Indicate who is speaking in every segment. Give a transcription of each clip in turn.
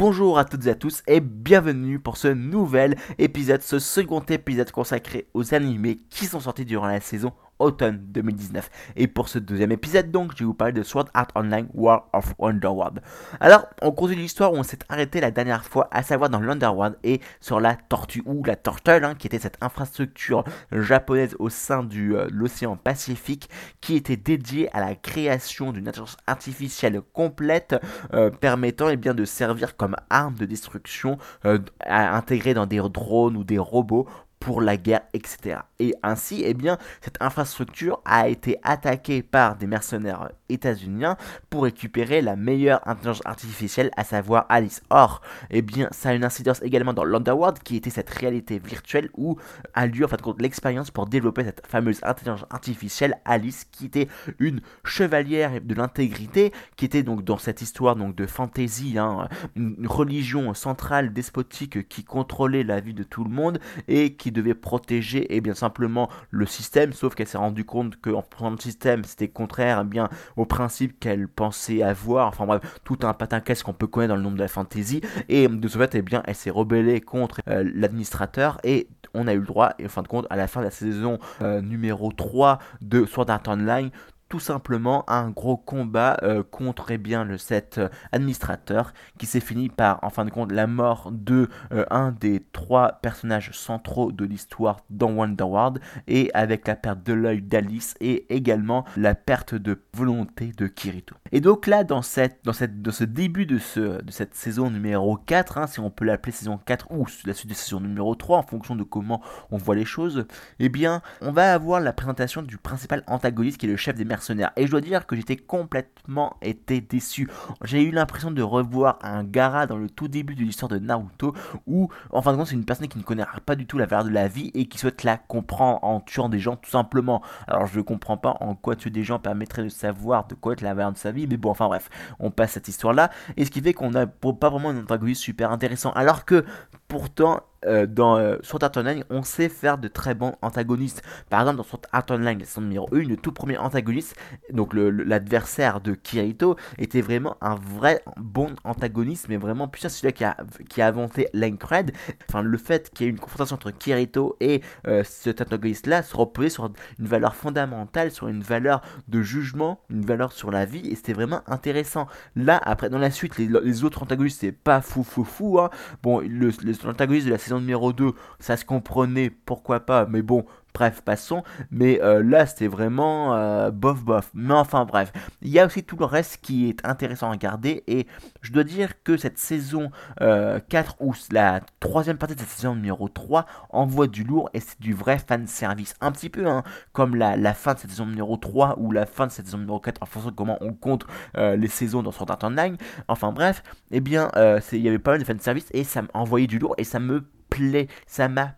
Speaker 1: Bonjour à toutes et à tous et bienvenue pour ce nouvel épisode, ce second épisode consacré aux animés qui sont sortis durant la saison automne 2019. Et pour ce deuxième épisode, donc, je vais vous parler de Sword Art Online War of Underworld. Alors, on continue l'histoire où on s'est arrêté la dernière fois, à savoir dans l'Underworld et sur la Tortue ou la Turtle, hein, qui était cette infrastructure japonaise au sein de euh, l'océan Pacifique, qui était dédiée à la création d'une intelligence artificielle complète, euh, permettant eh bien, de servir comme arme de destruction euh, à intégrer dans des drones ou des robots pour la guerre, etc. Et ainsi, eh bien, cette infrastructure a été attaquée par des mercenaires états-uniens pour récupérer la meilleure intelligence artificielle, à savoir Alice. Or, eh bien, ça a une incidence également dans l'Underworld, qui était cette réalité virtuelle où a lieu en fait compte l'expérience pour développer cette fameuse intelligence artificielle Alice, qui était une chevalière de l'intégrité, qui était donc dans cette histoire donc de fantasy, hein, une religion centrale despotique qui contrôlait la vie de tout le monde et qui devait protéger et eh bien simplement le système, sauf qu'elle s'est rendu compte qu'en prenant le système, c'était contraire eh bien au principe qu'elle pensait avoir. Enfin bref, tout un patin qu'est-ce qu'on peut connaître dans le nombre de la fantasy. Et de ce fait, eh bien, elle s'est rebellée contre euh, l'administrateur et on a eu le droit, et en fin de compte, à la fin de la saison euh, numéro 3 de Sword Art Online, tout simplement un gros combat euh, contre eh bien, le set euh, administrateur qui s'est fini par en fin de compte la mort de euh, un des trois personnages centraux de l'histoire dans Wonderworld et avec la perte de l'œil d'Alice et également la perte de volonté de Kirito. Et donc là dans, cette, dans, cette, ce début de, ce, de cette saison numéro 4, hein, si on peut l'appeler saison 4 ou la suite de saison numéro 3 en fonction de comment on voit les choses, eh bien on va avoir la présentation du principal antagoniste qui est le chef des mercenaires et je dois dire que j'étais complètement été déçu. J'ai eu l'impression de revoir un Gara dans le tout début de l'histoire de Naruto, où en fin de compte c'est une personne qui ne connaît pas du tout la valeur de la vie et qui souhaite la comprendre en tuant des gens tout simplement. Alors je ne comprends pas en quoi tuer des gens permettrait de savoir de quoi être la valeur de sa vie, mais bon enfin bref, on passe cette histoire là, et ce qui fait qu'on n'a pas vraiment un antagoniste super intéressant, alors que pourtant euh, dans euh, Sword Art Online, on sait faire de très bons antagonistes. Par exemple, dans Sword Art Online, la saison numéro 1, le tout premier antagoniste, donc l'adversaire de Kirito, était vraiment un vrai bon antagoniste, mais vraiment puissant. Celui-là qui a, qui a inventé l'Encred. Enfin, le fait qu'il y ait une confrontation entre Kirito et euh, cet antagoniste-là se reposait sur une valeur fondamentale, sur une valeur de jugement, une valeur sur la vie, et c'était vraiment intéressant. Là, après, dans la suite, les, autres antagonistes, c'est pas fou fou fou. Hein. Bon, l'antagoniste de la numéro 2, ça se comprenait, pourquoi pas, mais bon, Bref, passons. Mais euh, là, c'était vraiment euh, bof bof. Mais enfin, bref. Il y a aussi tout le reste qui est intéressant à regarder. Et je dois dire que cette saison 4, euh, ou la troisième partie de cette saison numéro 3, envoie du lourd et c'est du vrai fan service. Un petit peu hein, comme la, fin de cette saison numéro 3 ou la fin de cette saison numéro 4, en fonction de comment on compte les saisons dans Art Online. Enfin, bref. Eh bien, il y avait pas mal de fan service et ça m'envoyait du lourd et ça me plaît. Ça m'a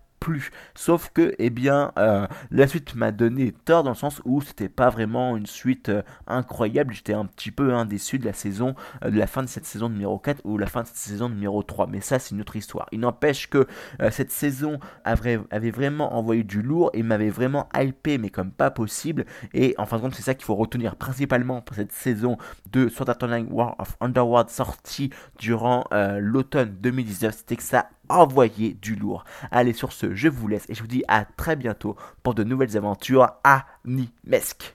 Speaker 1: Sauf que, eh bien, euh, la suite m'a donné tort dans le sens où c'était pas vraiment une suite euh, incroyable. J'étais un petit peu hein, déçu de la saison, euh, de la fin de cette saison numéro 4 ou la fin de cette saison numéro 3. Mais ça, c'est une autre histoire. Il n'empêche que cette saison avait, avait, vraiment envoyé du lourd et m'avait vraiment hypé, mais comme pas possible. Et en fin de compte, c'est ça qu'il faut retenir principalement pour cette saison de Sword Art Online War of Underworld sortie durant l'automne 2019. C'était que ça envoyer du lourd. Allez, sur ce, je vous laisse et je vous dis à très bientôt pour de nouvelles aventures à Nimesque.